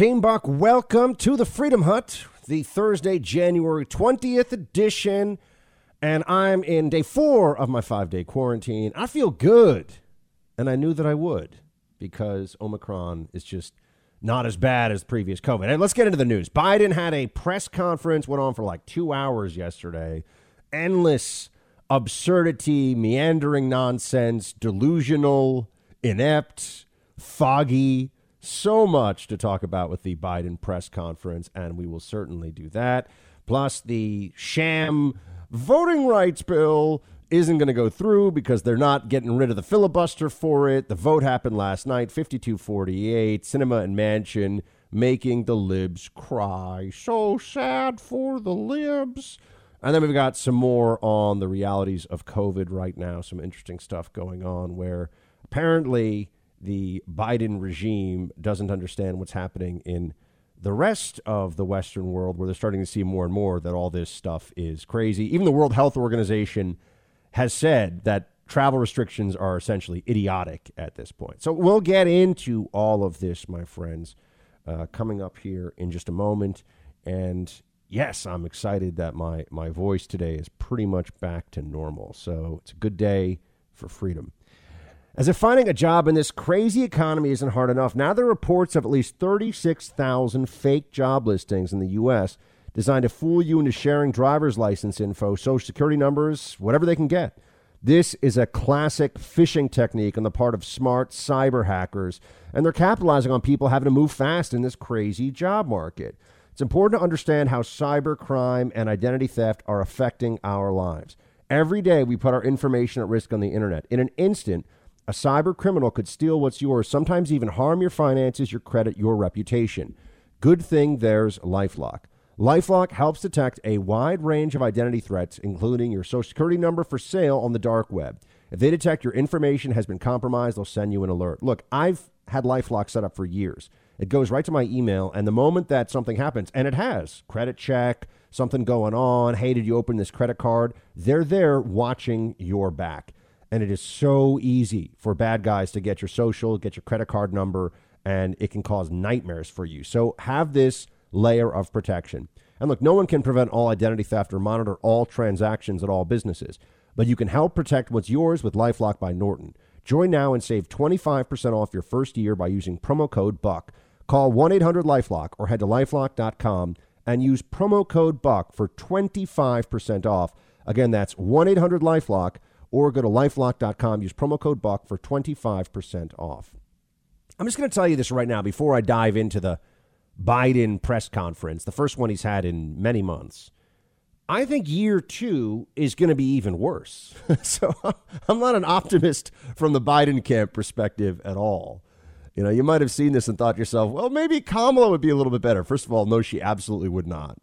Team Buck, welcome to the Freedom Hut, the Thursday, January 20th edition. And I'm in day four of my five day quarantine. I feel good. And I knew that I would because Omicron is just not as bad as previous COVID. And let's get into the news. Biden had a press conference, went on for like two hours yesterday. Endless absurdity, meandering nonsense, delusional, inept, foggy. So much to talk about with the Biden press conference, and we will certainly do that. Plus, the sham voting rights bill isn't going to go through because they're not getting rid of the filibuster for it. The vote happened last night, 52 48. Sinema and Manchin making the libs cry. So sad for the libs. And then we've got some more on the realities of COVID right now, some interesting stuff going on where apparently the Biden regime doesn't understand what's happening in the rest of the Western world, where they're starting to see more and more that all this stuff is crazy. Even the World Health Organization has said that travel restrictions are essentially idiotic at this point. So we'll get into all of this, my friends, uh, coming up here in just a moment. And yes, I'm excited that my, my voice today is pretty much back to normal. So it's a good day for freedom. As if finding a job in this crazy economy isn't hard enough, now there are reports of at least 36,000 fake job listings in the U.S. designed to fool you into sharing driver's license info, social security numbers, whatever they can get. This is a classic phishing technique on the part of smart cyber hackers, and they're capitalizing on people having to move fast in this crazy job market. It's important to understand how cyber crime and identity theft are affecting our lives. Every day we put our information at risk on the internet. In an instant, a cyber criminal could steal what's yours, sometimes even harm your finances, your credit, your reputation. Good thing there's Lifelock. Lifelock helps detect a wide range of identity threats, including your social security number for sale on the dark web. If they detect your information has been compromised, they'll send you an alert. Look, I've had Lifelock set up for years. It goes right to my email, and the moment that something happens, and it has credit check, something going on, hey, did you open this credit card? They're there watching your back. And it is so easy for bad guys to get your social, get your credit card number, and it can cause nightmares for you. So have this layer of protection. And look, no one can prevent all identity theft or monitor all transactions at all businesses, but you can help protect what's yours with Lifelock by Norton. Join now and save 25% off your first year by using promo code BUCK. Call 1 800 Lifelock or head to lifelock.com and use promo code BUCK for 25% off. Again, that's 1 800 Lifelock or go to lifelock.com, use promo code BUCK for 25% off. I'm just going to tell you this right now before I dive into the Biden press conference, the first one he's had in many months. I think year two is going to be even worse. so I'm not an optimist from the Biden camp perspective at all. You know, you might have seen this and thought to yourself, well, maybe Kamala would be a little bit better. First of all, no, she absolutely would not.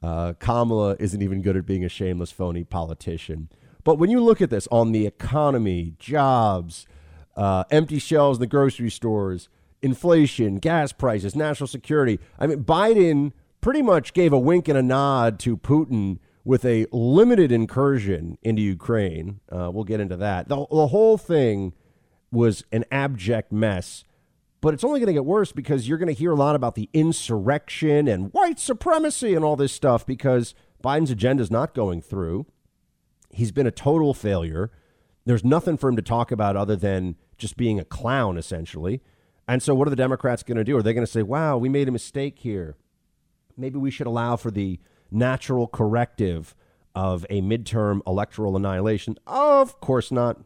Uh, Kamala isn't even good at being a shameless, phony politician. But when you look at this on the economy, jobs, uh, empty shelves in the grocery stores, inflation, gas prices, national security. I mean, Biden pretty much gave a wink and a nod to Putin with a limited incursion into Ukraine. Uh, we'll get into that. The, the whole thing was an abject mess. But it's only going to get worse because you're going to hear a lot about the insurrection and white supremacy and all this stuff because Biden's agenda is not going through. He's been a total failure. There's nothing for him to talk about other than just being a clown, essentially. And so, what are the Democrats going to do? Are they going to say, wow, we made a mistake here? Maybe we should allow for the natural corrective of a midterm electoral annihilation? Of course not.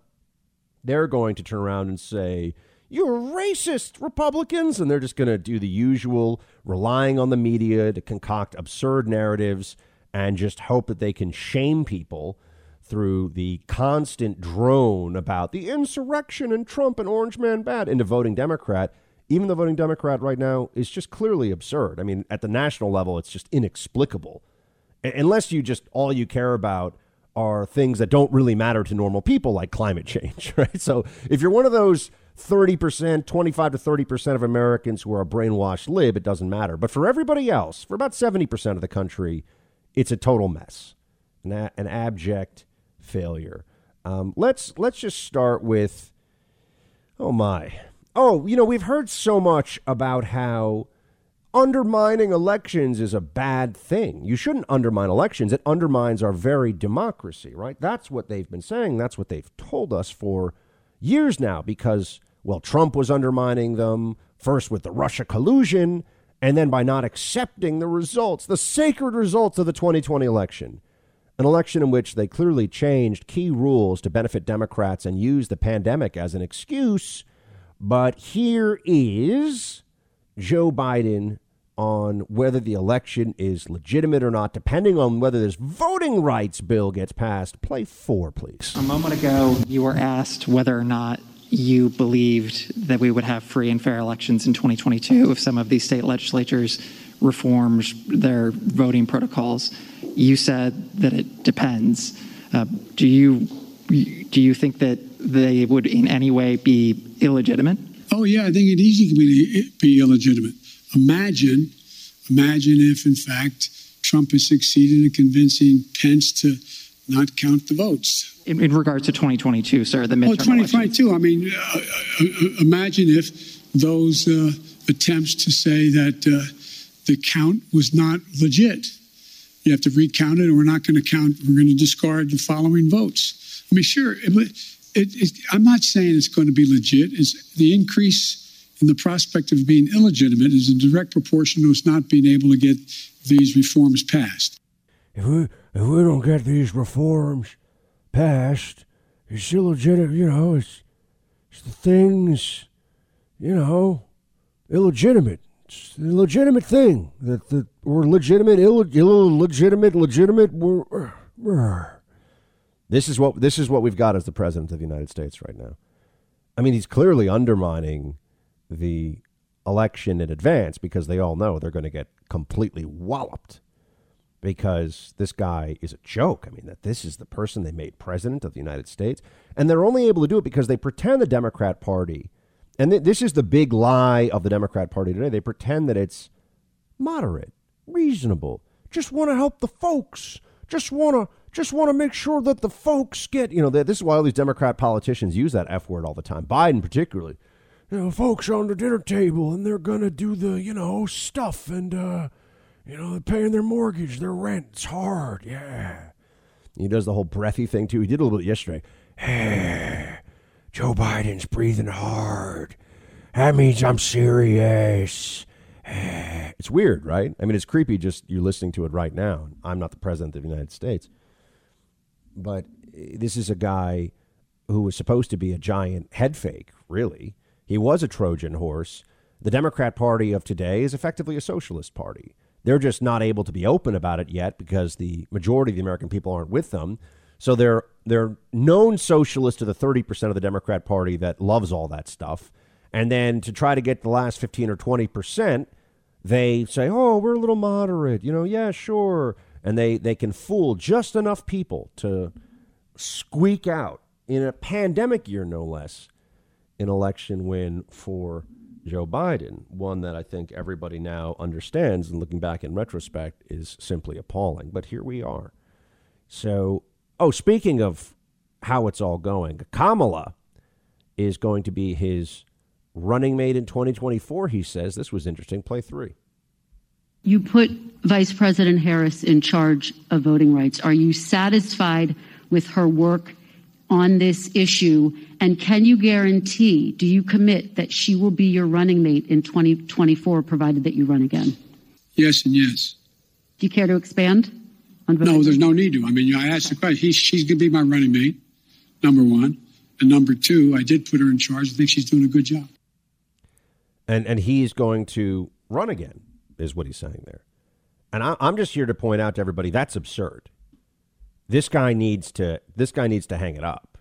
They're going to turn around and say, you're racist, Republicans. And they're just going to do the usual, relying on the media to concoct absurd narratives and just hope that they can shame people through the constant drone about the insurrection and Trump and Orange Man bad into voting Democrat. Even the voting Democrat right now is just clearly absurd. I mean, at the national level, it's just inexplicable. Unless you just all you care about are things that don't really matter to normal people, like climate change, right? So if you're one of those 30%, 25 to 30% of Americans who are a brainwashed lib, it doesn't matter. But for everybody else, for about 70% of the country, it's a total mess, an, abject failure. Um, let's let's just start with, oh my, oh you know we've heard so much about how undermining elections is a bad thing. You shouldn't undermine elections. It undermines our very democracy, right? That's what they've been saying. That's what they've told us for years now because, well, Trump was undermining them first with the Russia collusion and then by not accepting the results, the sacred results of the 2020 election. An election in which they clearly changed key rules to benefit Democrats and used the pandemic as an excuse. But here is Joe Biden on whether the election is legitimate or not, depending on whether this voting rights bill gets passed. Play four, please. A moment ago, you were asked whether or not you believed that we would have free and fair elections in 2022 if some of these state legislatures reformed their voting protocols. You said that it depends. Uh, do you do you think that they would in any way be illegitimate? Oh yeah, I think it easily can be, be illegitimate. Imagine, imagine if in fact Trump has succeeded in convincing Pence to not count the votes. In, in regards to 2022, sir, the midterm. Oh, 2022. I mean, uh, uh, imagine if those uh, attempts to say that uh, the count was not legit. You have to recount it, and we're not going to count. We're going to discard the following votes. I mean, sure. It, it, it, I'm not saying it's going to be legit. It's the increase in the prospect of being illegitimate is in direct proportion to us not being able to get these reforms passed. If we if we don't get these reforms passed, it's illegitimate. You know, it's it's the things, you know, illegitimate. The legitimate thing that that we're legitimate, Ill, illegitimate, legitimate. We're, we're. This is what this is what we've got as the president of the United States right now. I mean, he's clearly undermining the election in advance because they all know they're going to get completely walloped because this guy is a joke. I mean, that this is the person they made president of the United States. And they're only able to do it because they pretend the Democrat Party, and th- this is the big lie of the Democrat Party today, they pretend that it's moderate, reasonable, just want to help the folks, just want to. Just want to make sure that the folks get, you know, this is why all these Democrat politicians use that F word all the time. Biden, particularly you know, folks are on the dinner table and they're going to do the, you know, stuff and, uh, you know, they're paying their mortgage, their rent. It's hard. Yeah. He does the whole breathy thing too. He did a little bit yesterday. Joe Biden's breathing hard. That means I'm serious. It's weird, right? I mean, it's creepy just you're listening to it right now. I'm not the president of the United States. But eh, this is a guy who was supposed to be a giant head fake, really he was a Trojan horse. The Democrat Party of today is effectively a socialist party. They're just not able to be open about it yet because the majority of the American people aren't with them. So they're they're known socialists to the 30% of the Democrat Party that loves all that stuff. And then to try to get the last 15 or 20%, they say, "Oh, we're a little moderate." You know, yeah, sure. And they they can fool just enough people to squeak out in a pandemic year no less an election win for Joe Biden, one that I think everybody now understands and looking back in retrospect is simply appalling. But here we are. So, oh, speaking of how it's all going, Kamala is going to be his running mate in 2024, he says. This was interesting. Play three. You put Vice President Harris in charge of voting rights. Are you satisfied with her work on this issue? And can you guarantee, do you commit that she will be your running mate in 2024, provided that you run again? Yes, and yes. Do you care to expand? On no, there's no need to. I mean, I asked the question. He, she's going to be my running mate, number one. And number two, I did put her in charge. I think she's doing a good job. And and he's going to run again, is what he's saying there. And I, I'm just here to point out to everybody that's absurd. This guy needs to this guy needs to hang it up.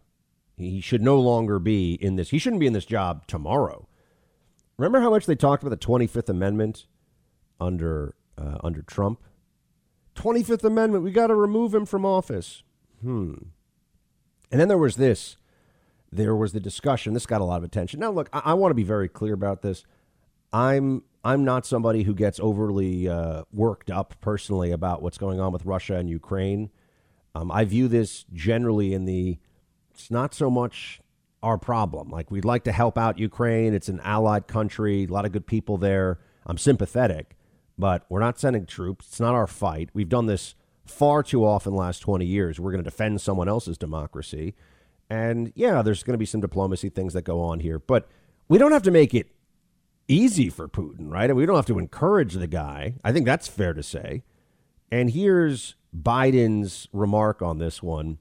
He should no longer be in this. He shouldn't be in this job tomorrow. Remember how much they talked about the 25th Amendment under uh, under Trump? 25th Amendment, we got to remove him from office. Hmm. And then there was this. There was the discussion. This got a lot of attention. Now, look, I, I want to be very clear about this. I'm I'm not somebody who gets overly uh, worked up personally about what's going on with Russia and Ukraine. Um, I view this generally in the it's not so much our problem. Like we'd like to help out Ukraine. It's an allied country, a lot of good people there. I'm sympathetic. But we're not sending troops. It's not our fight. We've done this far too often the last 20 years. We're going to defend someone else's democracy. And yeah, there's going to be some diplomacy things that go on here, but we don't have to make it easy for Putin, right? And we don't have to encourage the guy. I think that's fair to say. And here's Biden's remark on this one,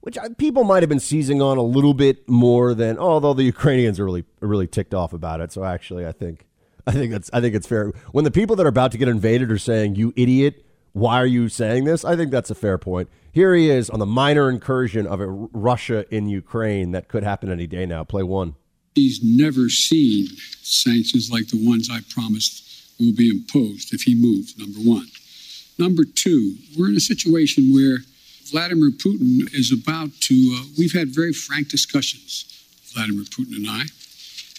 which uh, people might have been seizing on a little bit more than, although the Ukrainians are really really ticked off about it. So actually, I think I think that's I think it's fair. When the people that are about to get invaded are saying, "You idiot, why are you saying this?" I think that's a fair point. Here he is on the minor incursion of Russia in Ukraine that could happen any day now. Play one. He's never seen sanctions like the ones I promised will be imposed if he moves. Number one. Number two, we're in a situation where Vladimir Putin is about to. Uh, we've had very frank discussions, Vladimir Putin and I,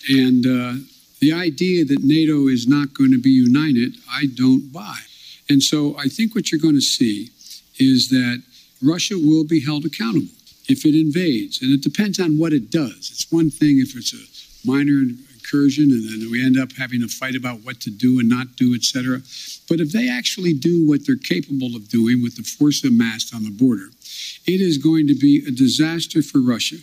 and. Uh, the idea that NATO is not going to be united, I don't buy. And so I think what you're going to see is that Russia will be held accountable if it invades. And it depends on what it does. It's one thing if it's a minor incursion and then we end up having a fight about what to do and not do, etc. But if they actually do what they're capable of doing with the force amassed on the border, it is going to be a disaster for Russia.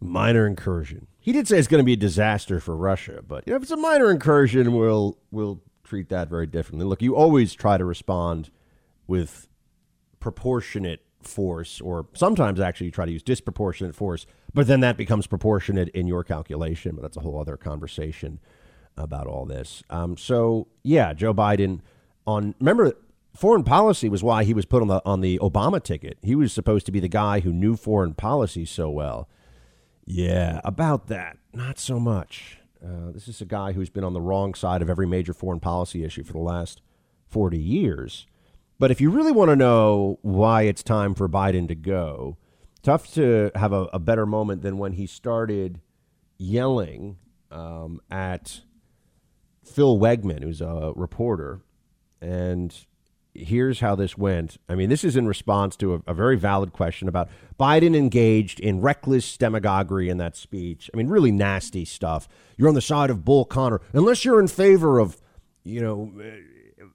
Minor incursion. He did say it's going to be a disaster for Russia, but you know, if it's a minor incursion, we'll we'll treat that very differently. Look, you always try to respond with proportionate force, or sometimes actually you try to use disproportionate force, but then that becomes proportionate in your calculation. But that's a whole other conversation about all this. Um, so yeah, Joe Biden on remember foreign policy was why he was put on the on the Obama ticket. He was supposed to be the guy who knew foreign policy so well. Yeah, about that, not so much. Uh, this is a guy who's been on the wrong side of every major foreign policy issue for the last 40 years. But if you really want to know why it's time for Biden to go, tough to have a, a better moment than when he started yelling um, at Phil Wegmann, who's a reporter, and here's how this went. I mean, this is in response to a, a, very valid question about Biden engaged in reckless demagoguery in that speech. I mean, really nasty stuff. You're on the side of Bull Connor, unless you're in favor of, you know,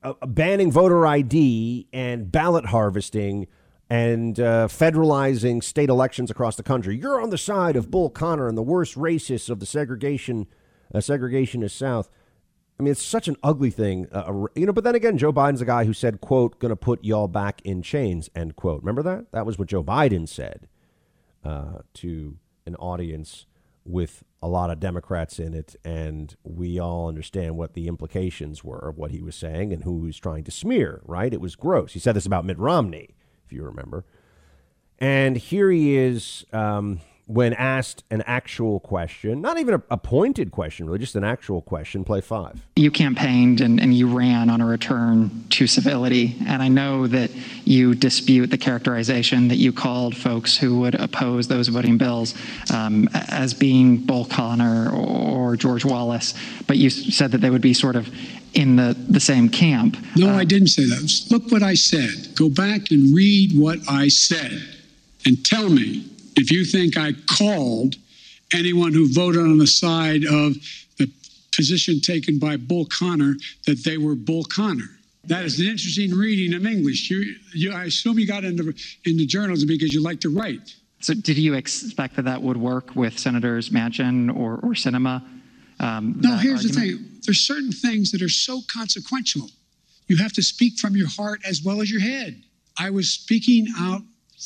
uh, uh banning voter ID and ballot harvesting and uh, federalizing state elections across the country. You're on the side of Bull Connor and the worst racists of the segregation, uh, segregationist South. I mean, it's such an ugly thing, uh, you know. But then again, Joe Biden's a guy who said, "quote going to put y'all back in chains." End quote. Remember that? That was what Joe Biden said uh, to an audience with a lot of Democrats in it, and we all understand what the implications were of what he was saying and who he was trying to smear. Right? It was gross. He said this about Mitt Romney, if you remember. And here he is. Um, when asked an actual question, not even a, a, pointed question, really, just an actual question, play five. You campaigned and, and you ran on a return to civility. And I know that you dispute the characterization that you called folks who would oppose those voting bills um, as being Bull Connor or George Wallace, but you said that they would be sort of in the, the same camp. No, uh, I didn't say that. Look what I said. Go back and read what I said and tell me if you think I called anyone who voted on the side of the position taken by Bull Connor that they were Bull Connor. That is an interesting reading of English. You, you, I assume you got into, into journalism because you like to write. So, did you expect that that would work with Senators Manchin or, or Sinema? Um, no, here's argument? the thing there's certain things that are so consequential. You have to speak from your heart as well as your head. I was speaking out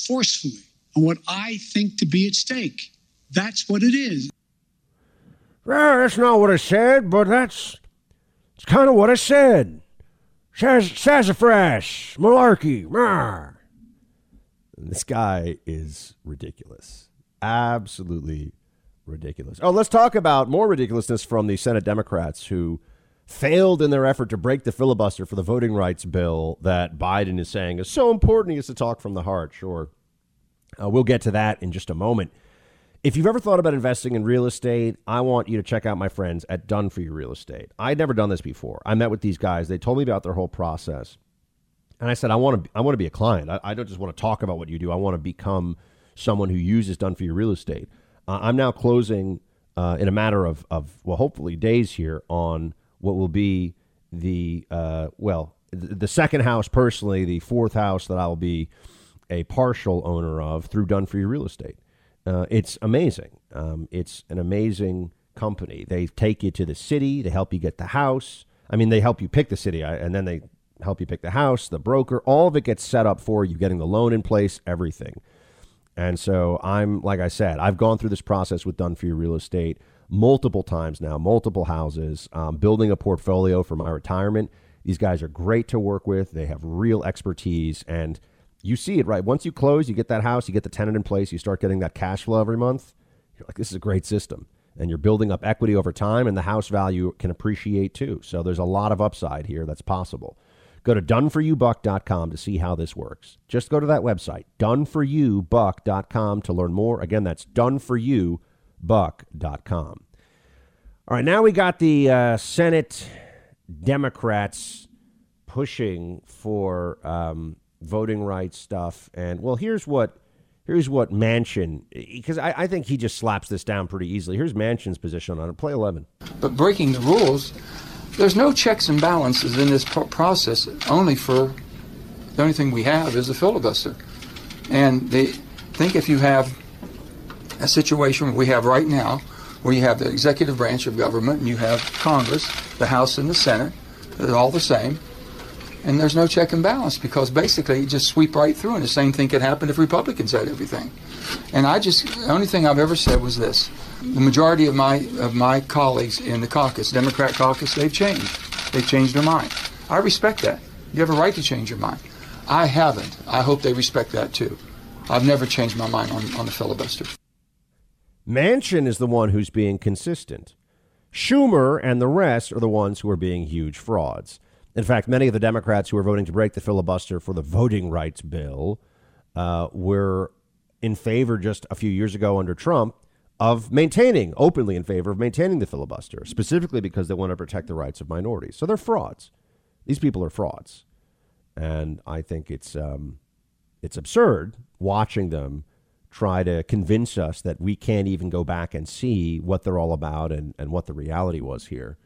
forcefully on what I think to be at stake. That's what it is. Well, that's not what I said, but that's it's kind of what I said. Saz- sassafras, malarkey, mar. This guy is ridiculous. Absolutely ridiculous. Oh, let's talk about more ridiculousness from the Senate Democrats who failed in their effort to break the filibuster for the voting rights bill that Biden is saying is so important he gets to talk from the heart. Sure. Uh, we'll get to that in just a moment. If you've ever thought about investing in real estate, I want you to check out my friends at Done For You Real Estate. I'd never done this before. I met with these guys. They told me about their whole process. And I said, I want to, I want to be a client. I, I don't just want to talk about what you do. I want to become someone who uses Done For You Real Estate. Uh, I'm now closing uh, in a matter of, of, well, hopefully days here on what will be the uh, well, the second house personally, the fourth house that I'll be a partial owner of through You Real Estate. Uh, it's amazing. Um, it's an amazing company. They take you to the city. They help you get the house. I mean, they help you pick the city, and then they help you pick the house, the broker. All of it gets set up for you, getting the loan in place, everything. And so I'm, like I said, I've gone through this process with You Real Estate multiple times now, multiple houses, um, building a portfolio for my retirement. These guys are great to work with. They have real expertise, and you see it right. Once you close, you get that house, you get the tenant in place, you start getting that cash flow every month. You're like, this is a great system. And you're building up equity over time, and the house value can appreciate too. So there's a lot of upside here that's possible. Go to doneforyoubuck.com to see how this works. Just go to that website, doneforyoubuck.com to learn more. Again, that's doneforyoubuck.com. All right, now we got the uh, Senate Democrats pushing for um, voting rights stuff. And well, here's what here's what Manchin because I, I, think he just slaps this down pretty easily. Here's Manchin's position on it. Play eleven. But breaking the rules, there's no checks and balances in this process. Only for the only thing we have is a filibuster, and they think if you have a situation we have right now, where you have the executive branch of government and you have Congress, the House and the Senate, they're all the same and there's no check and balance because basically you just sweep right through, and the same thing could happen if Republicans had everything. And I just the only thing I've ever said was this: the majority of my of my colleagues in the caucus, Democrat caucus, they've changed. They've changed their mind. I respect that. You have a right to change your mind. I haven't. I hope they respect that too. I've never changed my mind on, on the filibuster. Manchin is the one who's being consistent. Schumer and the rest are the ones who are being huge frauds. In fact, many of the Democrats who are voting to break the filibuster for the voting rights bill uh, were in favor just a few years ago under Trump of maintaining, openly in favor of maintaining the filibuster, specifically because they want to protect the rights of minorities. So they're frauds. These people are frauds. And I think it's, um, it's absurd watching them try to convince us that we can't even go back and see what they're all about and, and what the reality was here.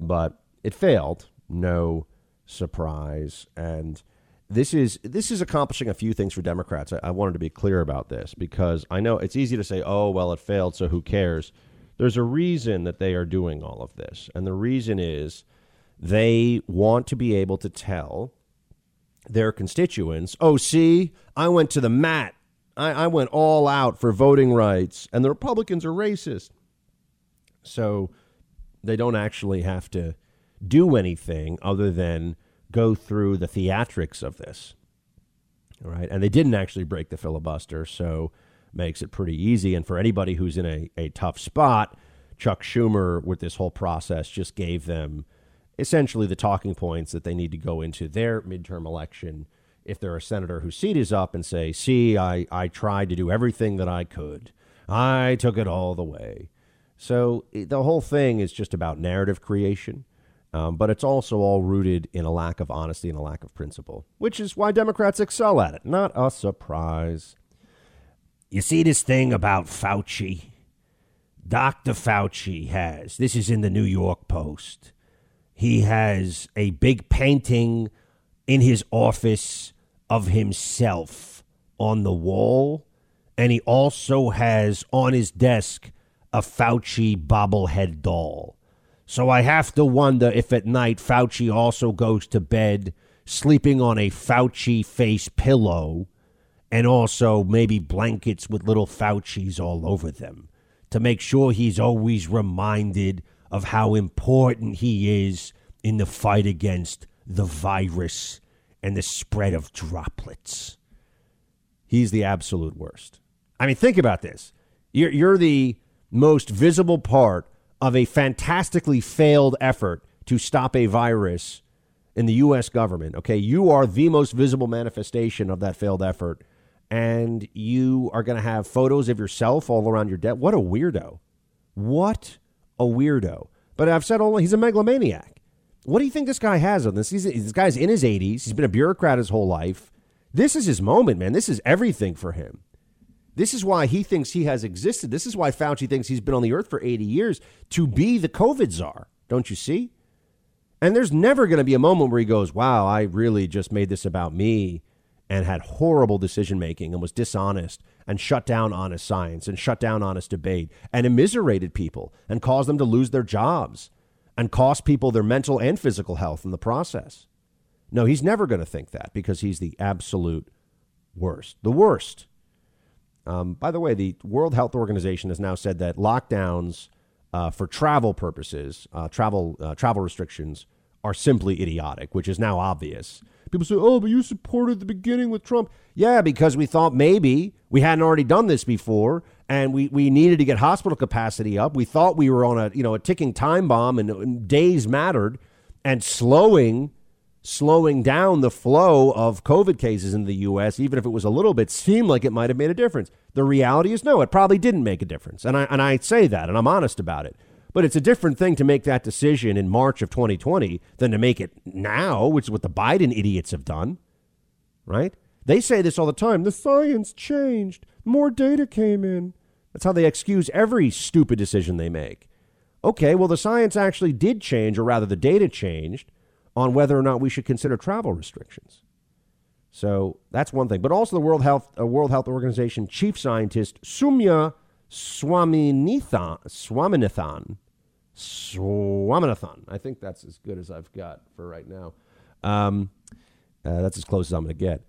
But it failed no surprise. And this is this is accomplishing a few things for Democrats. I, I, wanted to be clear about this because I know it's easy to say, "Oh, well, it failed, so who cares?" There's a reason that they are doing all of this, and the reason is they want to be able to tell their constituents, "Oh, see, I went to the mat. I, I went all out for voting rights, and the Republicans are racist." So they don't actually have to do anything other than go through the theatrics of this. All right. And they didn't actually break the filibuster, so makes it pretty easy. And for anybody who's in a, a tough spot, Chuck Schumer, with this whole process, just gave them essentially the talking points that they need to go into their midterm election if they're a senator whose seat is up and say, see, I, I tried to do everything that I could. I took it all the way. So eh, the whole thing is just about narrative creation. Um, but it's also all rooted in a lack of honesty and a lack of principle, which is why Democrats excel at it. Not a surprise. You see this thing about Fauci? Dr. Fauci has, this is in the New York Post, he has a big painting in his office of himself on the wall. And he also has on his desk a Fauci bobblehead doll. So I have to wonder if at night Fauci also goes to bed sleeping on a Fauci face pillow and also maybe blankets with little Faucis all over them to make sure he's always reminded of how important he is in the fight against the virus and the spread of droplets. He's the absolute worst. I mean, think about this. You're, you're the most visible part of a fantastically failed effort to stop a virus in the U.S. government. Okay, you are the most visible manifestation of that failed effort, and you are going to have photos of yourself all around your desk. What a weirdo! What a weirdo! But I've said all he's a megalomaniac. What do you think this guy has on this? He's, this guy's in his 80s. He's been a bureaucrat his whole life. This is his moment, man. This is everything for him. This is why he thinks he has existed. This is why Fauci thinks he's been on the earth for 80 years to be the COVID czar. Don't you see? And there's never going to be a moment where he goes, wow, I really just made this about me and had horrible decision making and was dishonest and shut down honest science and shut down honest debate and immiserated people and caused them to lose their jobs and cost people their mental and physical health in the process. No, he's never going to think that because he's the absolute worst. The worst. Um, by the way, the World Health Organization has now said that lockdowns uh, for travel purposes, uh, travel uh, travel restrictions, are simply idiotic, which is now obvious. People say, "Oh, but you supported the beginning with Trump." Yeah, because we thought maybe we hadn't already done this before, and we, we needed to get hospital capacity up. We thought we were on a you know a ticking time bomb, and, and days mattered, and slowing slowing down the flow of COVID cases in the U.S., even if it was a little bit, seemed like it might have made a difference. The reality is, no, it probably didn't make a difference. And I, and I say that, and I'm honest about it. But it's a different thing to make that decision in March of 2020 than to make it now, which is what the Biden idiots have done, right? They say this all the time. The science changed. More data came in. That's how they excuse every stupid decision they make. Okay, well, the science actually did change, or rather, the data changed on whether or not we should consider travel restrictions. So that's one thing. But also the World Health uh, World Health Organization chief scientist Soumya Swaminathan Swaminathan Swaminathan. I think that's as good as I've got for right now. Um, uh, that's as close as I'm going to get.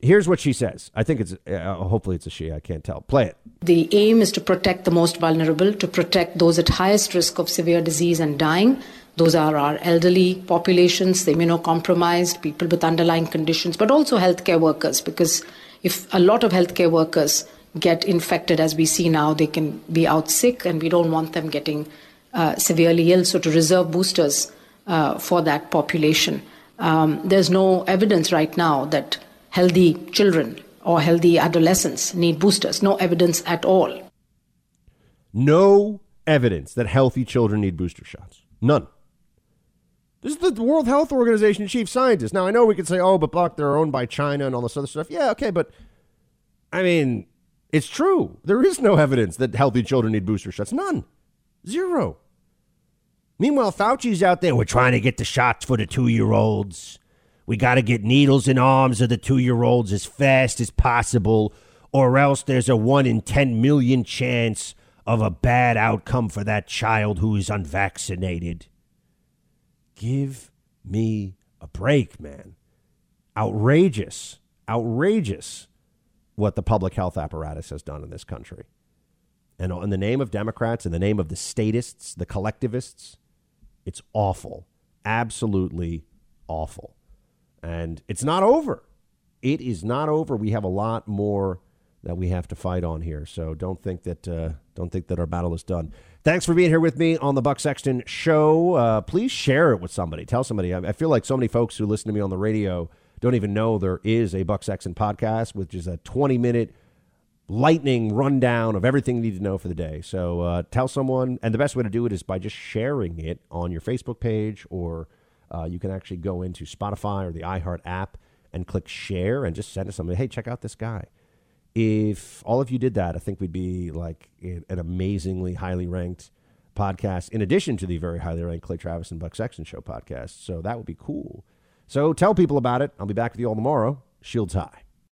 Here's what she says. I think it's uh, hopefully it's a she. I can't tell. Play it. The aim is to protect the most vulnerable, to protect those at highest risk of severe disease and dying those are our elderly populations, the immunocompromised, people with underlying conditions, but also healthcare workers, because if a lot of healthcare workers get infected, as we see now, they can be out sick, and we don't want them getting uh, severely ill. So, to reserve boosters uh, for that population. Um, there's no evidence right now that healthy children or healthy adolescents need boosters. No evidence at all. No evidence that healthy children need booster shots. None. This is the World Health Organization chief scientist. Now, I know we could say, oh, but Buck, they're owned by China and all this other stuff. Yeah, okay, but I mean, it's true. There is no evidence that healthy children need booster shots. None. Zero. Meanwhile, Fauci's out there. We're trying to get the shots for the two year olds. We got to get needles in arms of the two year olds as fast as possible, or else there's a 1 in 10 million chance of a bad outcome for that child who is unvaccinated. Give me a break, man. Outrageous, outrageous what the public health apparatus has done in this country. And in the name of Democrats, in the name of the statists, the collectivists, it's awful. Absolutely awful. And it's not over. It is not over. We have a lot more that we have to fight on here. So don't think that uh, don't think that our battle is done. Thanks for being here with me on the Buck Sexton Show. Uh, please share it with somebody. Tell somebody. I, I, feel like so many folks who listen to me on the radio don't even know there is a Buck Sexton podcast, which is a 20 minute lightning rundown of everything you need to know for the day. So uh, tell someone, and the best way to do it is by just sharing it on your Facebook page, or uh, you can actually go into Spotify or the iHeart app and click share and just send it somebody. Hey, check out this guy if all of you did that, I think we'd be like an amazingly highly ranked podcast in addition to the very highly ranked Clay Travis and Buck Sexton Show podcast. So that would be cool. So tell people about it. I'll be back with you all tomorrow. Shields high.